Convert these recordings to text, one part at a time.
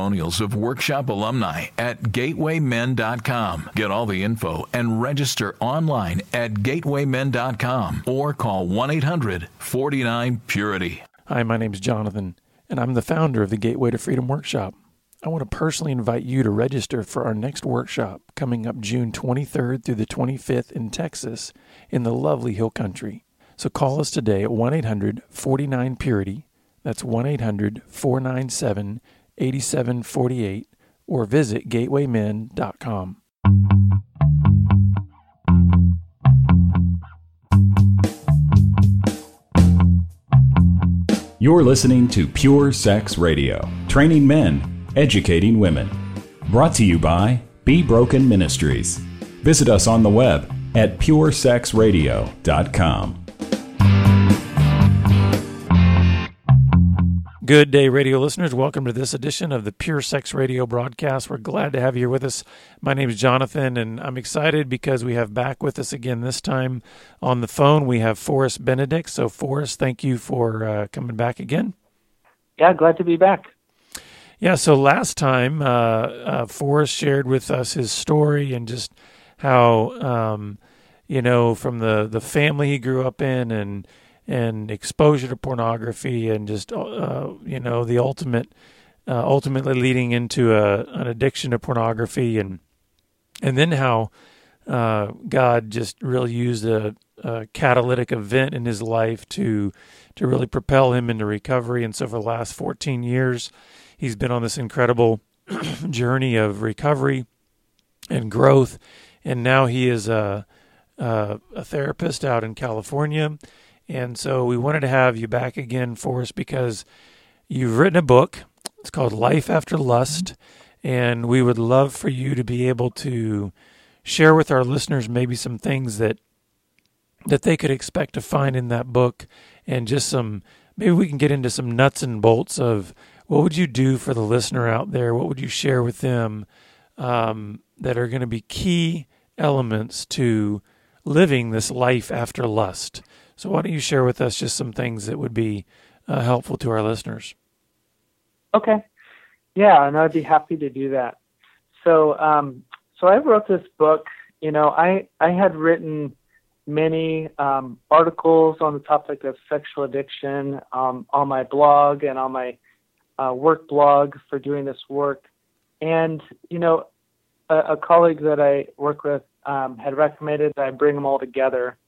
testimonials of workshop alumni at gatewaymen.com. Get all the info and register online at gatewaymen.com or call 1 800 49 Purity. Hi, my name is Jonathan, and I'm the founder of the Gateway to Freedom Workshop. I want to personally invite you to register for our next workshop coming up June 23rd through the 25th in Texas in the lovely Hill Country. So call us today at 1 800 49 Purity. That's 1 800 497 8748 or visit gatewaymen.com. You're listening to Pure Sex Radio, training men, educating women. Brought to you by Be Broken Ministries. Visit us on the web at puresexradio.com. Good day, radio listeners. Welcome to this edition of the Pure Sex Radio broadcast. We're glad to have you here with us. My name is Jonathan, and I'm excited because we have back with us again this time on the phone. We have Forrest Benedict. So, Forrest, thank you for uh, coming back again. Yeah, glad to be back. Yeah, so last time, uh, uh, Forrest shared with us his story and just how, um, you know, from the, the family he grew up in and and exposure to pornography and just uh, you know the ultimate uh, ultimately leading into a, an addiction to pornography and and then how uh, God just really used a, a, catalytic event in his life to to really propel him into recovery. And so for the last 14 years he's been on this incredible journey of recovery and growth. And now he is a, a, a therapist out in California and so we wanted to have you back again for us because you've written a book. It's called Life After Lust. And we would love for you to be able to share with our listeners maybe some things that that they could expect to find in that book and just some maybe we can get into some nuts and bolts of what would you do for the listener out there what would you share with them um, that are going to be key elements to living this life after lust so, why don't you share with us just some things that would be uh, helpful to our listeners? Okay. Yeah, and I'd be happy to do that. So, um, so I wrote this book. You know, I I had written many um, articles on the topic of sexual addiction um, on my blog and on my uh, work blog for doing this work. And you know, a, a colleague that I work with um, had recommended that I bring them all together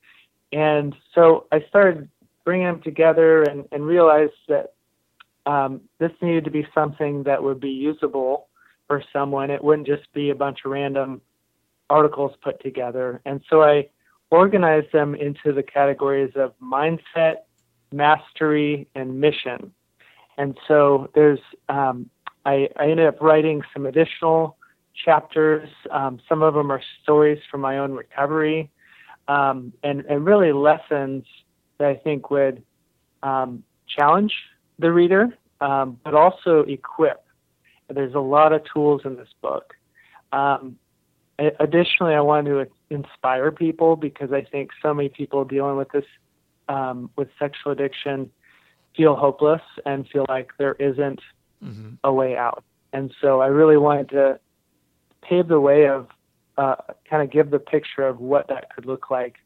and so I started bringing them together and, and realized that um, this needed to be something that would be usable for someone. It wouldn't just be a bunch of random articles put together. And so I organized them into the categories of mindset, mastery, and mission. And so there's, um, I, I ended up writing some additional chapters. Um, some of them are stories from my own recovery um, and, and really lessons that I think would um, challenge the reader, um, but also equip. There's a lot of tools in this book. Um, additionally, I wanted to inspire people because I think so many people dealing with this, um, with sexual addiction, feel hopeless and feel like there isn't mm-hmm. a way out. And so I really wanted to pave the way of uh, kind of give the picture of what that could look like.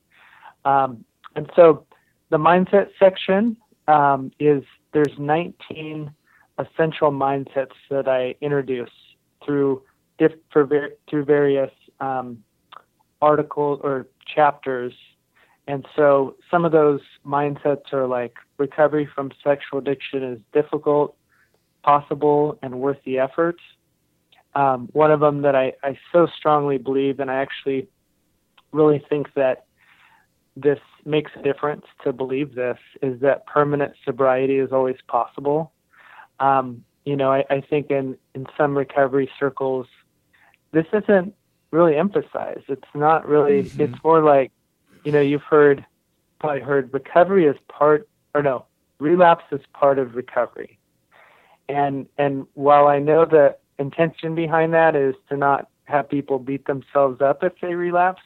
Um, and so the mindset section um, is there's 19 essential mindsets that I introduce through diff- ver- through various um, articles or chapters. And so some of those mindsets are like recovery from sexual addiction is difficult, possible, and worth the effort. Um, one of them that I, I so strongly believe, and I actually really think that this makes a difference to believe this, is that permanent sobriety is always possible. Um, you know, I, I think in, in some recovery circles, this isn't really emphasized. It's not really, mm-hmm. it's more like, you know, you've heard, probably heard recovery is part, or no, relapse is part of recovery. And, and while I know the intention behind that is to not have people beat themselves up if they relapse,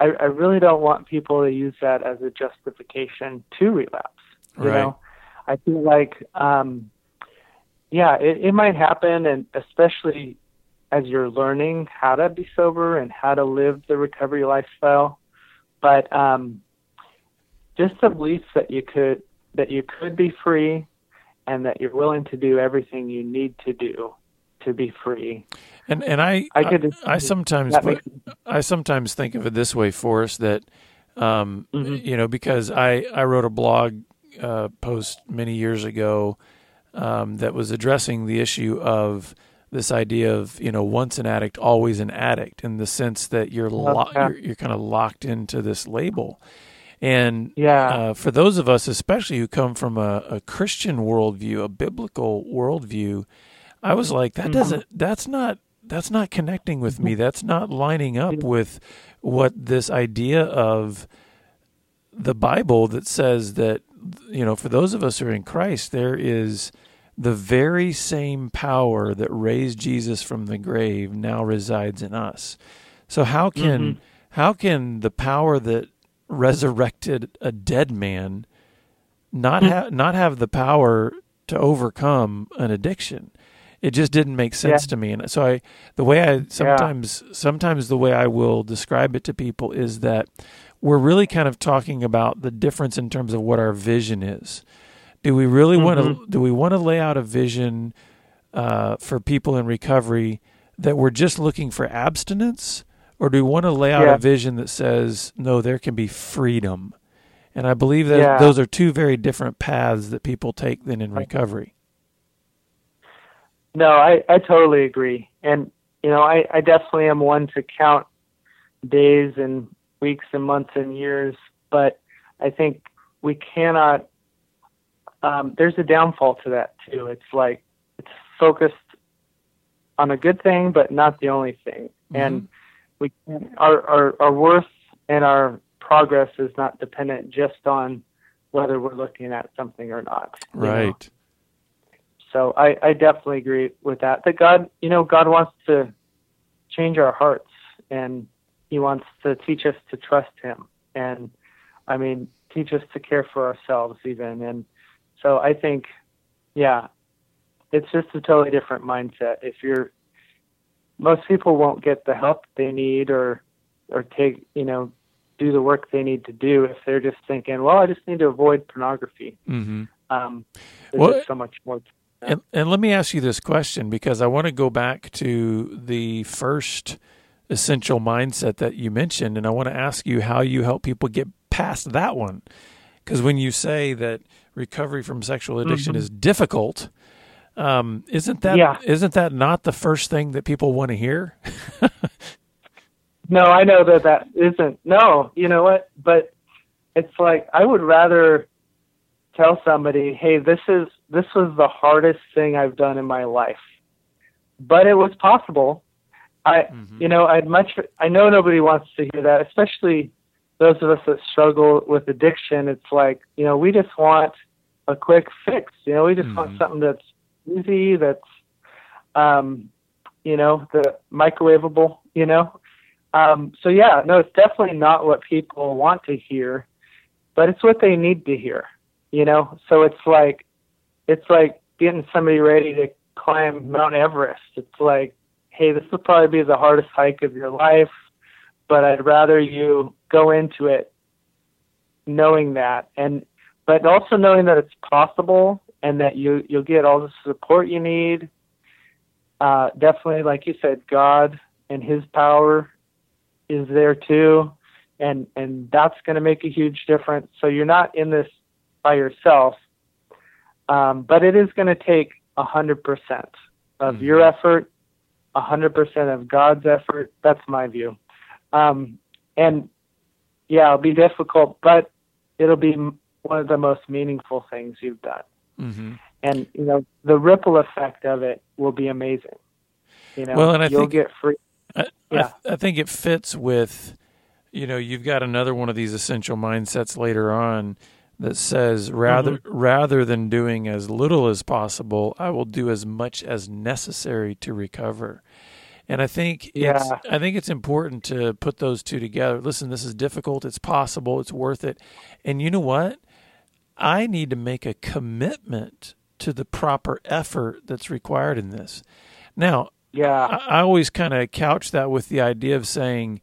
I, I really don't want people to use that as a justification to relapse. You right. know, I feel like, um, yeah, it, it might happen, and especially as you're learning how to be sober and how to live the recovery lifestyle. But um, just the belief that you could that you could be free, and that you're willing to do everything you need to do to be free. And and I I, could, I, I sometimes put, I sometimes think of it this way, Forrest, that um, mm-hmm. you know because I I wrote a blog uh, post many years ago um, that was addressing the issue of this idea of you know once an addict always an addict in the sense that you're lo- you're, you're kind of locked into this label and yeah. Uh, for those of us especially who come from a, a, christian worldview a biblical worldview i was like that mm-hmm. doesn't that's not that's not connecting with me that's not lining up with what this idea of the bible that says that you know for those of us who are in christ there is the very same power that raised Jesus from the grave now resides in us. So how can mm-hmm. how can the power that resurrected a dead man not hmm. have not have the power to overcome an addiction? It just didn't make sense yeah. to me. And so I the way I sometimes yeah. sometimes the way I will describe it to people is that we're really kind of talking about the difference in terms of what our vision is. Do we really mm-hmm. want to? Do we want to lay out a vision uh, for people in recovery that we're just looking for abstinence, or do we want to lay out yeah. a vision that says no, there can be freedom? And I believe that yeah. those are two very different paths that people take then in recovery. No, I, I totally agree. And, you know, I, I definitely am one to count days and weeks and months and years, but I think we cannot um, there's a downfall to that too. It's like it's focused on a good thing, but not the only thing. Mm-hmm. And we our, our our worth and our progress is not dependent just on whether we're looking at something or not. Right. So I, I definitely agree with that. That God, you know, God wants to change our hearts and He wants to teach us to trust Him. And I mean, teach us to care for ourselves even. And so I think, yeah, it's just a totally different mindset. If you're, most people won't get the help they need or, or take, you know, do the work they need to do if they're just thinking, well, I just need to avoid pornography. Mm-hmm. Um, there's well, so much more. And, and let me ask you this question because I want to go back to the first essential mindset that you mentioned, and I want to ask you how you help people get past that one. Because when you say that recovery from sexual addiction mm-hmm. is difficult. Um, isn't that yeah. not that not the first thing that people want to hear? no, I know that that isn't. No, you know what? But it's like I would rather tell somebody, "Hey, this is this was the hardest thing I've done in my life." But it was possible. I mm-hmm. you know, I'd much I know nobody wants to hear that, especially those of us that struggle with addiction, it's like, you know, we just want a quick fix. You know, we just mm-hmm. want something that's easy, that's, um, you know, the microwavable, you know. Um, so yeah, no, it's definitely not what people want to hear, but it's what they need to hear, you know. So it's like, it's like getting somebody ready to climb Mount Everest. It's like, hey, this will probably be the hardest hike of your life but I'd rather you go into it knowing that and but also knowing that it's possible and that you you'll get all the support you need. Uh, definitely, like you said, God and His power is there too, and and that's going to make a huge difference. So you're not in this by yourself, um, but it is going to take a hundred percent of mm-hmm. your effort, a hundred percent of God's effort. That's my view. Um, and yeah, it'll be difficult, but it'll be one of the most meaningful things you've done. Mm-hmm. and you know the ripple effect of it will be amazing. You know, well, and I you'll think, get free. I, yeah. I, I think it fits with, you know, you've got another one of these essential mindsets later on that says rather mm-hmm. rather than doing as little as possible, I will do as much as necessary to recover. And I think yeah. it's I think it's important to put those two together. Listen, this is difficult, it's possible, it's worth it. And you know what? I need to make a commitment to the proper effort that's required in this. Now, yeah. I, I always kind of couch that with the idea of saying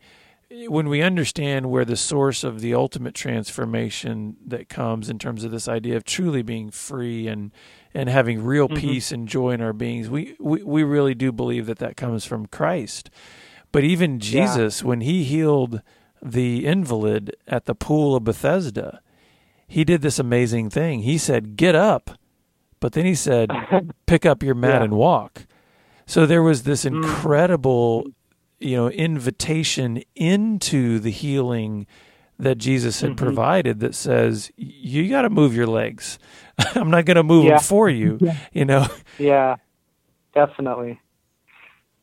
when we understand where the source of the ultimate transformation that comes in terms of this idea of truly being free and and having real mm-hmm. peace and joy in our beings, we, we we really do believe that that comes from Christ. But even Jesus, yeah. when he healed the invalid at the pool of Bethesda, he did this amazing thing. He said, "Get up," but then he said, "Pick up your mat yeah. and walk." So there was this mm. incredible you know invitation into the healing that Jesus had mm-hmm. provided that says you got to move your legs. I'm not going to move yeah. them for you, yeah. you know. Yeah. Definitely.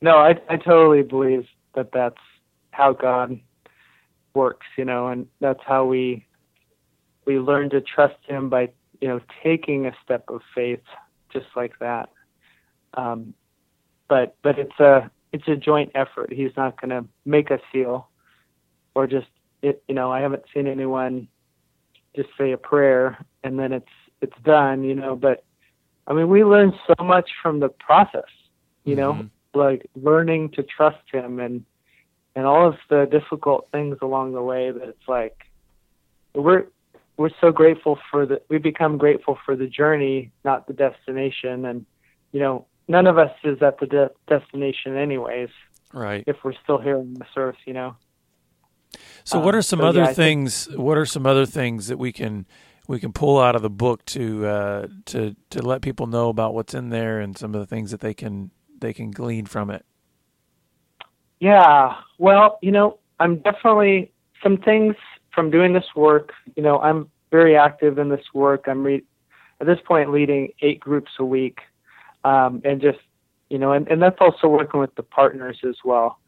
No, I I totally believe that that's how God works, you know, and that's how we we learn to trust him by, you know, taking a step of faith just like that. Um but but it's a it's a joint effort. He's not going to make us heal, or just it, you know. I haven't seen anyone just say a prayer and then it's it's done, you know. But I mean, we learn so much from the process, you know, mm-hmm. like learning to trust Him and and all of the difficult things along the way. That it's like we're we're so grateful for the we become grateful for the journey, not the destination, and you know none of us is at the de- destination anyways. Right. If we're still here on this earth, you know. So, what are um, some so, other yeah, things? Think, what are some other things that we can we can pull out of the book to uh, to to let people know about what's in there and some of the things that they can they can glean from it? Yeah. Well, you know, I'm definitely some things from doing this work. You know, I'm very active in this work. I'm re- at this point leading eight groups a week um, and just you know, and, and that's also working with the partners as well.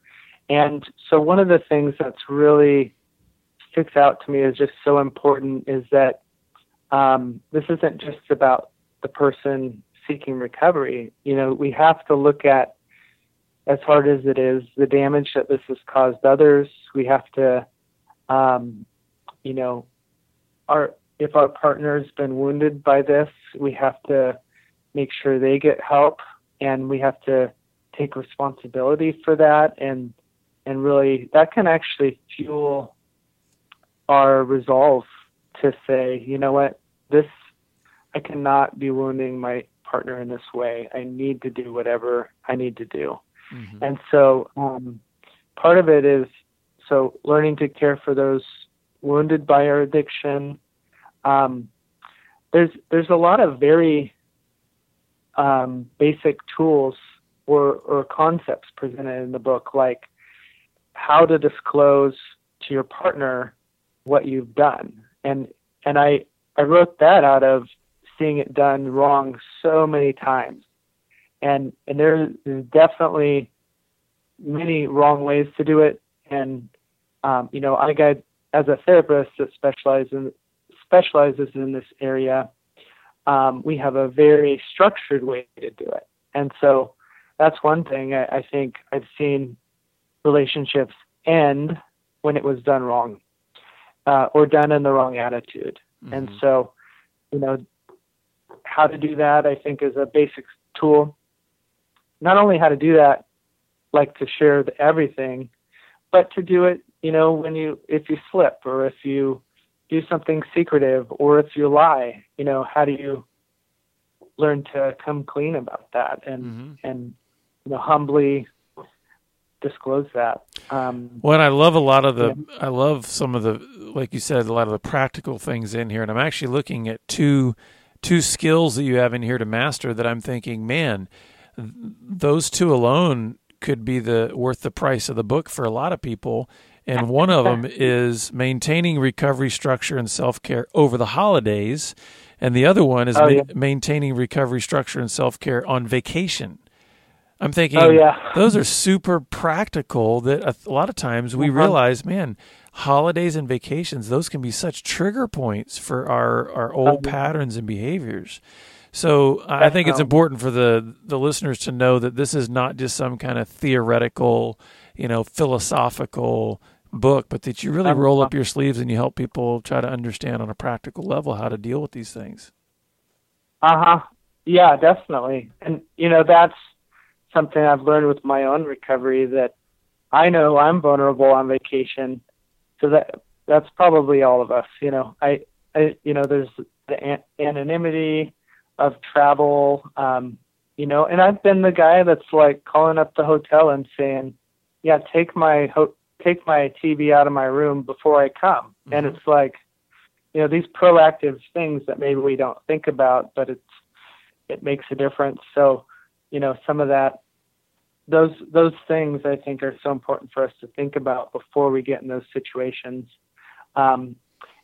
And so one of the things that's really sticks out to me is just so important is that um, this isn't just about the person seeking recovery. You know, we have to look at, as hard as it is, the damage that this has caused others. We have to, um, you know, our if our partner's been wounded by this, we have to make sure they get help, and we have to take responsibility for that, and and really that can actually fuel our resolve to say, you know what, this I cannot be wounding my partner in this way. I need to do whatever I need to do. Mm-hmm. And so um, part of it is so learning to care for those wounded by our addiction. Um, there's there's a lot of very um, basic tools or, or concepts presented in the book, like how to disclose to your partner what you've done. And and I I wrote that out of seeing it done wrong so many times. And and there's definitely many wrong ways to do it. And um, you know, I got as a therapist that specializes in specializes in this area um, we have a very structured way to do it. And so that's one thing I, I think I've seen relationships end when it was done wrong uh, or done in the wrong attitude. Mm-hmm. And so, you know, how to do that, I think, is a basic tool. Not only how to do that, like to share the, everything, but to do it, you know, when you if you slip or if you do something secretive or if you lie you know how do you learn to come clean about that and mm-hmm. and you know humbly disclose that um well i love a lot of the yeah. i love some of the like you said a lot of the practical things in here and i'm actually looking at two two skills that you have in here to master that i'm thinking man those two alone could be the worth the price of the book for a lot of people and one of them is maintaining recovery structure and self care over the holidays. and the other one is Oh, ma- yeah. maintaining recovery structure and self care on vacation. I'm thinking Oh, yeah. those are super practical that a, a lot of times we Uh-huh. realize, man, holidays and vacations, those can be such trigger points for our, our old Uh-huh. patterns and behaviors. So I think it's important for the, the listeners to know that this is not just some kind of theoretical, you know, philosophical book, but that you really roll up your sleeves and you help people try to understand on a practical level how to deal with these things. Uh huh. Yeah, definitely. And you know, that's something I've learned with my own recovery that I know I'm vulnerable on vacation. So that that's probably all of us. You know, I, I you know, there's the an- anonymity of travel. Um, you know, and I've been the guy that's like calling up the hotel and saying, "Yeah, take my ho- take my TV out of my room before I come." And Mhm. it's like, you know, these proactive things that maybe we don't think about, but it's it makes a difference. So, you know, some of that those those things I think are so important for us to think about before we get in those situations. Um,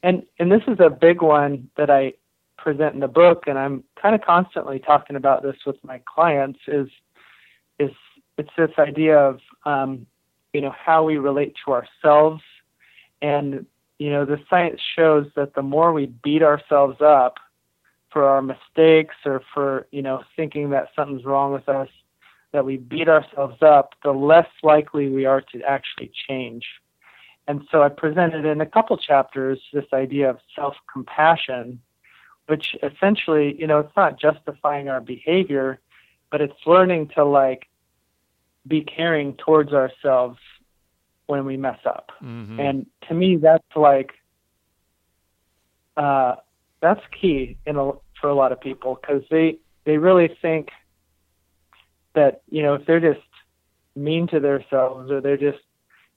and and this is a big one that I present in the book, and I'm kind of constantly talking about this with my clients. Is is it's this idea of um, you know how we relate to ourselves, and you know the science shows that the more we beat ourselves up for our mistakes or for you know thinking that something's wrong with us that we beat ourselves up the less likely we are to actually change. And so i presented in a couple chapters this idea of self-compassion which essentially you know it's not justifying our behavior but it's learning to like be caring towards ourselves when we mess up. Mm-hmm. and to me that's like uh that's key in a, for a lot of people because they they really think that you know if they're just mean to themselves or they're just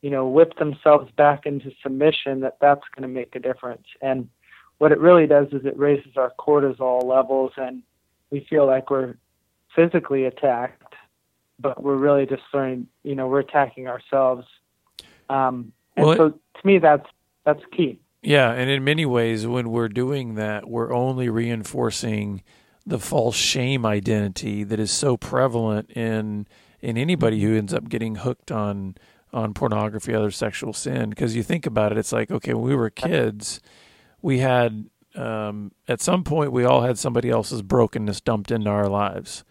you know whip themselves back into submission that that's going to make a difference. And what it really does is it raises our cortisol levels and we feel like we're physically attacked but we're really just learning you know we're attacking ourselves. Um and Well, it- so to me that's that's key. Yeah, and in many ways, when we're doing that, we're only reinforcing the false shame identity that is so prevalent in in anybody who ends up getting hooked on on pornography, other sexual sin. Because you think about it, it's like okay, when we were kids, we had um, at some point we all had somebody else's brokenness dumped into our lives,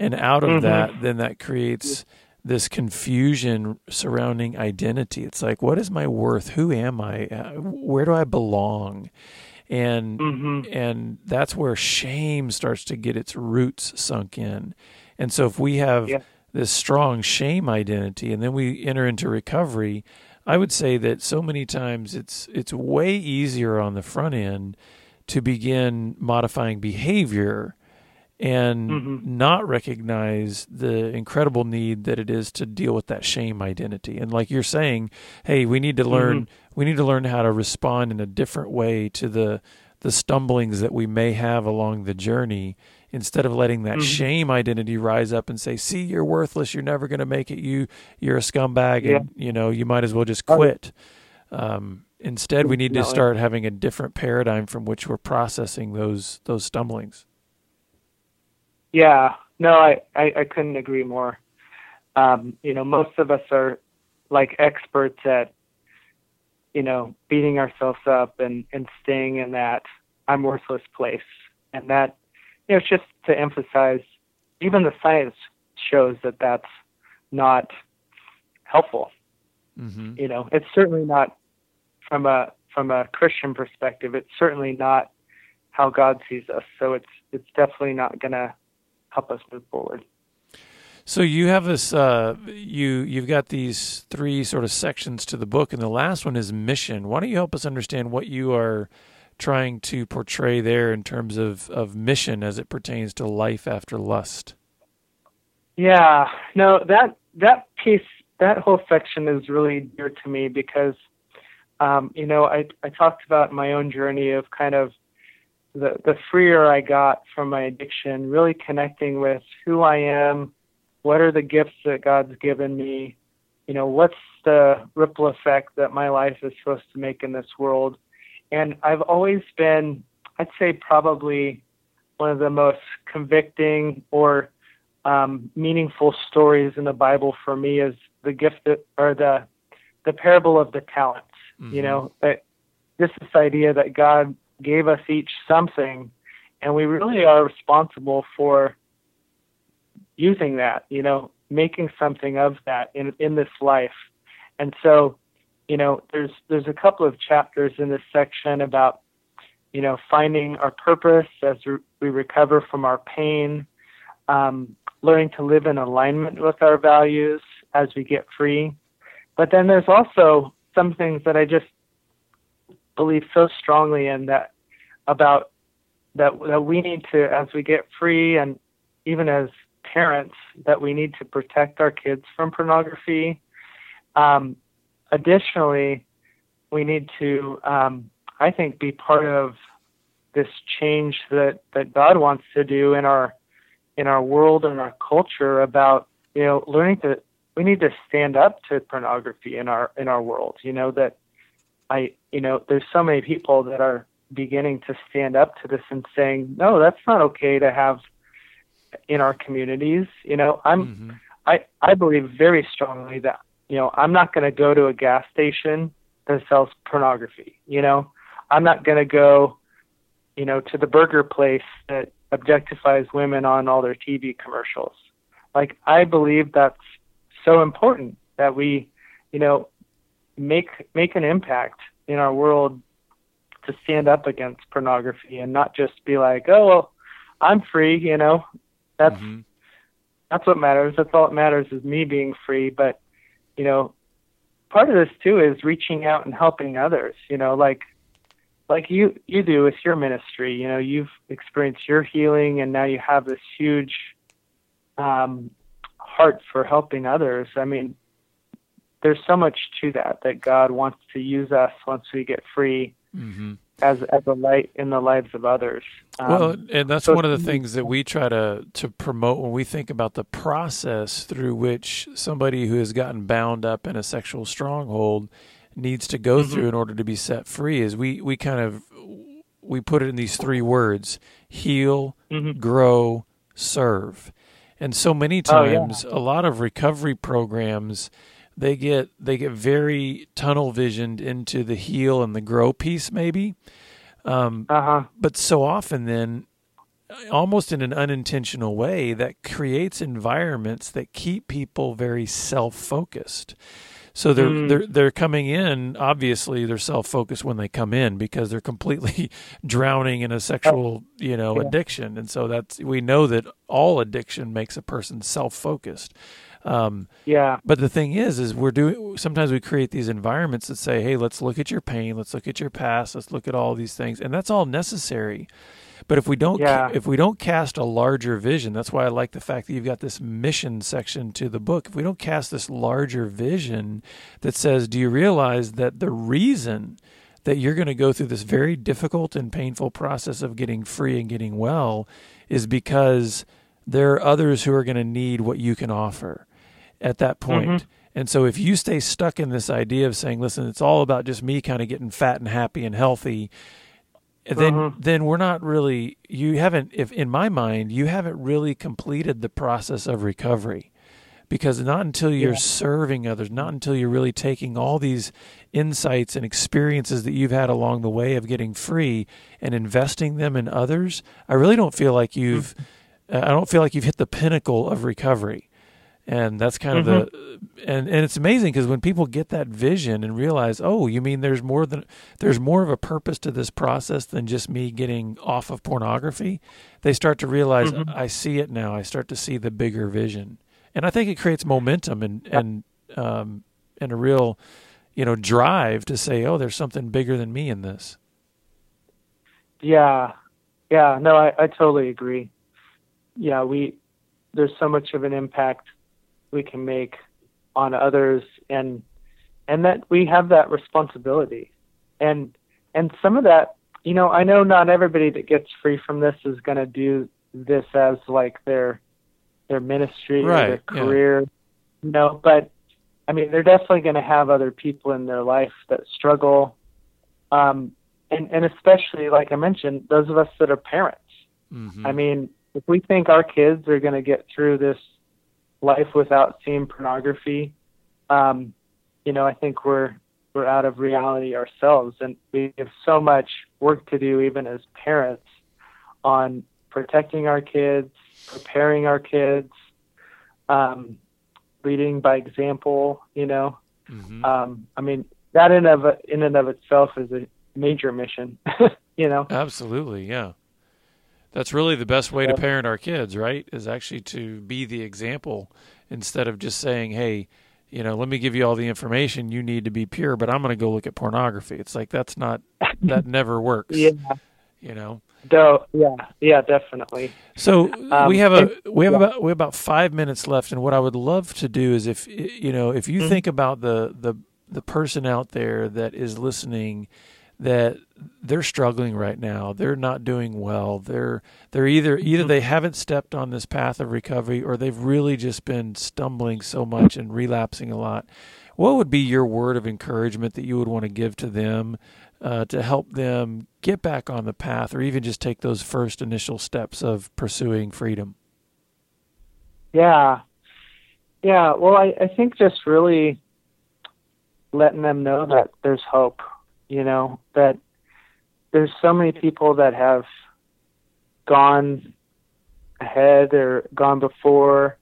and out of Mhm. that, then that creates this confusion surrounding identity. It's like, what is my worth? Who am I? Uh, Where do I belong? And hmm and that's where shame starts to get its roots sunk in. And so if we have Yeah. this strong shame identity and then we enter into recovery, I would say that so many times it's it's way easier on the front end to begin modifying behavior and Mhm. not recognize the incredible need that it is to deal with that shame identity. And like you're saying, hey, we need to learn we need to learn how to respond in a different way to the the stumblings that we may have along the journey instead of letting that Mhm. shame identity rise up and say, "See, you're worthless. You're never going to make it. You you're a scumbag Yeah. and you know, you might as well just quit." Um, instead, we need to start having a different paradigm from which we're processing those those stumblings. Yeah, no, I, I, I couldn't agree more. Um, you know, most of us are like experts at, you know, beating ourselves up and, and staying in that I'm worthless place. And that, you know, it's just to emphasize, even the science shows that that's not helpful. Mm-hmm. You know, it's certainly not from a from a Christian perspective. It's certainly not how God sees us. So it's it's definitely not going to help us move forward. So you have this. Uh, you you've got these three sort of sections to the book, and the last one is mission. Why don't you help us understand what you are trying to portray there in terms of of mission as it pertains to life after lust? Yeah, no, that that piece, that whole section is really dear to me because, um, you know, I I talked about my own journey of kind of the the freer I got from my addiction, really connecting with who I am, what are the gifts that God's given me, you know, what's the ripple effect that my life is supposed to make in this world, and I've always been, I'd say probably one of the most convicting or um, meaningful stories in the Bible for me is the gift that, or the the parable of the talents. Mm-hmm. You know, that this this idea that God gave us each something, and we really are responsible for using that. You know, making something of that in in this life. And so, you know, there's there's a couple of chapters in this section about you know finding our purpose as we recover from our pain, um, learning to live in alignment with our values as we get free. But then there's also some things that I just believe so strongly in that about that that we need to as we get free and even as parents that we need to protect our kids from pornography. Um, additionally, we need to, um, I think, be part of this change that, that God wants to do in our in our world and our culture about you know learning to we need to stand up to pornography in our in our world. You know that I you know there's so many people that are beginning to stand up to this and saying no that's not okay to have in our communities. You know, I'm mm-hmm. I I believe very strongly that you know I'm not going to go to a gas station that sells pornography. You know, I'm not going to go, you know, to the burger place that objectifies women on all their TV commercials. Like I believe that's so important that we, you know, make make an impact in our world to stand up against pornography and not just be like, oh well, I'm free, you know, that's mm-hmm. that's what matters. That's all that matters is me being free. But you know, part of this too is reaching out and helping others. You know, like like you you do with your ministry. You know, you've experienced your healing, and now you have this huge um, heart for helping others. I mean, there's so much to that that God wants to use us once we get free. Mm-hmm as as a light in the lives of others. Um, well, and that's so one of the things that we try to to promote when we think about the process through which somebody who has gotten bound up in a sexual stronghold needs to go mm-hmm. through in order to be set free. Is we we kind of we put it in these three words: heal, mm-hmm. grow, serve. And so many times, oh, yeah. a lot of recovery programs they get they get very tunnel visioned into the heal and the grow piece maybe um, uh-huh. but so often then almost in an unintentional way that creates environments that keep people very self-focused so they're mm. they're they're coming in obviously they're self-focused when they come in because they're completely drowning in a sexual, you know, yeah. addiction. And so that's we know that all addiction makes a person self-focused. Um, yeah. But the thing is, is we're doing. Sometimes we create these environments that say, "Hey, let's look at your pain. Let's look at your past. Let's look at all these things," and that's all necessary. But if we don't, yeah. if we don't cast a larger vision, that's why I like the fact that you've got this mission section to the book. If we don't cast this larger vision that says, "Do you realize that the reason?" that you're going to go through this very difficult and painful process of getting free and getting well is because there are others who are going to need what you can offer at that point. Mm-hmm. And so if you stay stuck in this idea of saying, listen, it's all about just me kind of getting fat and happy and healthy, then mm-hmm. then we're not really you haven't if in my mind, you haven't really completed the process of recovery. Because not until you're yeah. serving others, not until you're really taking all these insights and experiences that you've had along the way of getting free and investing them in others, I really don't feel like you've mm-hmm. I don't feel like you've hit the pinnacle of recovery and that's kind mm-hmm. of the mm-hmm. and and it's amazing because when people get that vision and realize oh you mean there's more than there's more of a purpose to this process than just me getting off of pornography they start to realize mm-hmm. i see it now i start to see the bigger vision and i think it creates momentum and and um and a real you know drive to say oh there's something bigger than me in this yeah yeah no i, I totally agree yeah we there's so much of an impact we can make on others and and that we have that responsibility and and some of that you know i know not everybody that gets free from this is going to do this as like their their ministry right, or their career yeah. you know but i mean they're definitely going to have other people in their life that struggle um and and especially like I mentioned, those of us that are parents. Mm-hmm. I mean, if we think our kids are going to get through this life without seeing pornography, um, you know, I think we're we're out of reality ourselves, and we have so much work to do, even as parents, on protecting our kids, preparing our kids, um, leading by example. You know, Mm-hmm. um, I mean, that in of in and of itself is a major mission. you know, Absolutely, yeah. That's really the best way to parent our kids, right? Is actually to be the example instead of just saying, "Hey, you know, let me give you all the information you need to be pure, but I'm going to go look at pornography." It's like that's not that never works. yeah, You know. do, yeah, yeah, definitely. So Um, we have a we have yeah. about we have about five minutes left, and what I would love to do is if you know if you Mhm. think about the the the person out there that is listening that they're struggling right now. They're not doing well. They're they're either either they haven't stepped on this path of recovery or they've really just been stumbling so much and relapsing a lot. What would be your word of encouragement that you would want to give to them uh, to help them get back on the path or even just take those first initial steps of pursuing freedom? Yeah. Yeah. Well, I, I think just really letting them know that there's hope, you know, that there's so many people that have gone ahead or gone before.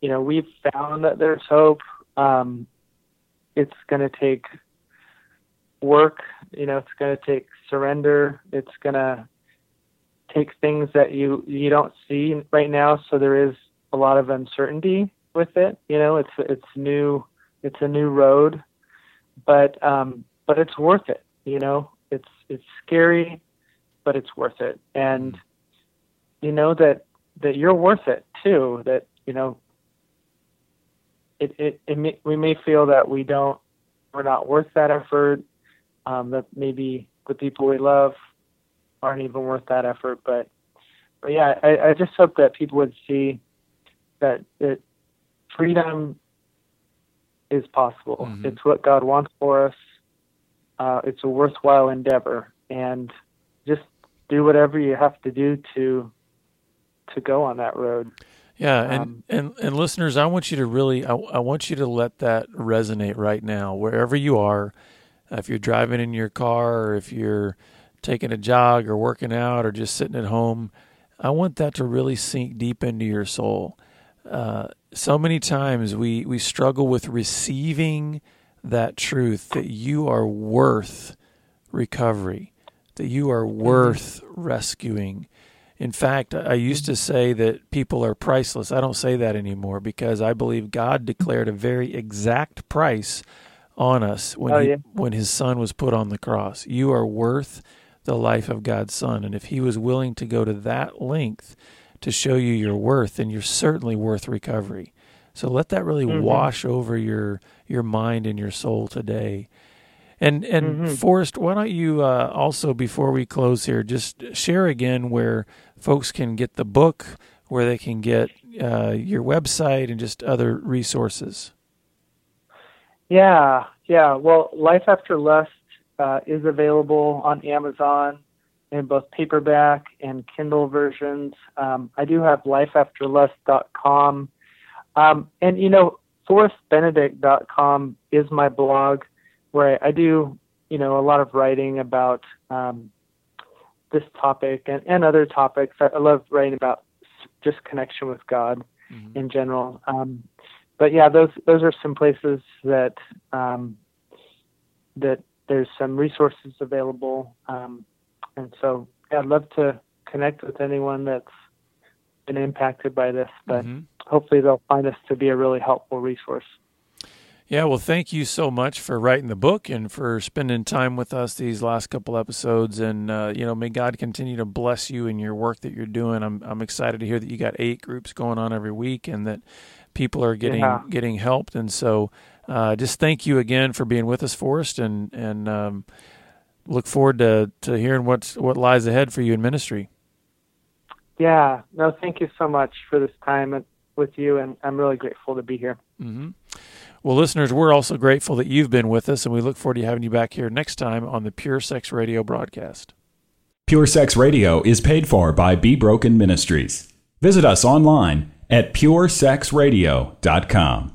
You know, we've found that there's hope. Um, it's going to take work, you know, it's going to take surrender. It's going to take things that you you don't see right now so there is a lot of uncertainty with it. You know, it's it's new, it's a new road, but um, but it's worth it. You know, it's it's scary, but it's worth it, and you know that that you're worth it too. That you know, it it, it may, we may feel that we don't we're not worth that effort. Um, that maybe the people we love aren't even worth that effort, but but yeah, I, I just hope that people would see that that freedom is possible. Mhm. It's what God wants for us. Uh, it's a worthwhile endeavor, and just do whatever you have to do to to go on that road. Yeah, and, Um, and and listeners, I want you to really, I, I want you to let that resonate right now, wherever you are. Uh, if you're driving in your car, or if you're taking a jog, or working out, or just sitting at home, I want that to really sink deep into your soul. Uh, so many times we we struggle with receiving that truth that you are worth recovery, that you are worth rescuing. In fact, I used to say that people are priceless. I don't say that anymore because I believe God declared a very exact price on us when Oh, he, when his son was put on the cross. You are worth the life of God's son and if he was willing to go to that length to show you your worth, then you're certainly worth recovery. So let that really Mhm. wash over your your mind and your soul today. And and Mhm. Forrest, why don't you uh, also before we close here, just share again where folks can get the book, where they can get uh, your website, and just other resources. Yeah, yeah. Well, Life After Lust uh, is available on Amazon in both paperback and Kindle versions. Um, I do have lifeafterlust.com. Um, and, you know, forrestbenedict.com is my blog where I, I do, you know, a lot of writing about um, this topic and, and other topics. I, I love writing about just connection with God in general. Um, but yeah, those those are some places that um, that there's some resources available, um, and so yeah, I'd love to connect with anyone that's been impacted by this. But Mhm. Hopefully, they'll find us to be a really helpful resource. Yeah, well, thank you so much for writing the book and for spending time with us these last couple episodes. And uh, you know, may God continue to bless you in your work that you're doing. I'm I'm excited to hear that you got eight groups going on every week, and that people are getting Yeah. getting helped. And so, uh, just thank you again for being with us, Forrest, and and um, look forward to to hearing what's what lies ahead for you in ministry. Yeah, no, thank you so much for this time with you, and I'm really grateful to be here. hmm Well, listeners, we're also grateful that you've been with us, and we look forward to having you back here next time on the Pure Sex Radio broadcast. Pure Sex Radio is paid for by Be Broken Ministries. Visit us online at puresexradio.com.